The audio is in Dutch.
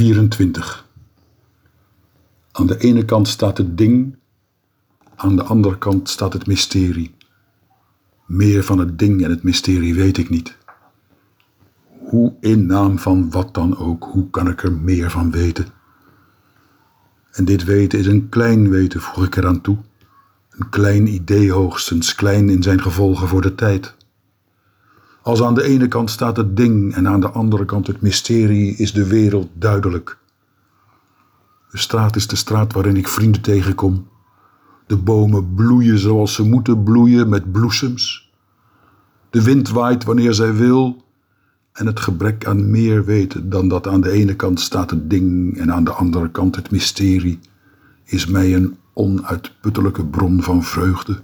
24. Aan de ene kant staat het ding, aan de andere kant staat het mysterie. Meer van het ding en het mysterie weet ik niet. Hoe in naam van wat dan ook, hoe kan ik er meer van weten? En dit weten is een klein weten, voeg ik eraan toe. Een klein idee hoogstens, klein in zijn gevolgen voor de tijd. Als aan de ene kant staat het ding en aan de andere kant het mysterie, is de wereld duidelijk. De straat is de straat waarin ik vrienden tegenkom. De bomen bloeien zoals ze moeten bloeien met bloesems. De wind waait wanneer zij wil. En het gebrek aan meer weten dan dat aan de ene kant staat het ding en aan de andere kant het mysterie, is mij een onuitputtelijke bron van vreugde.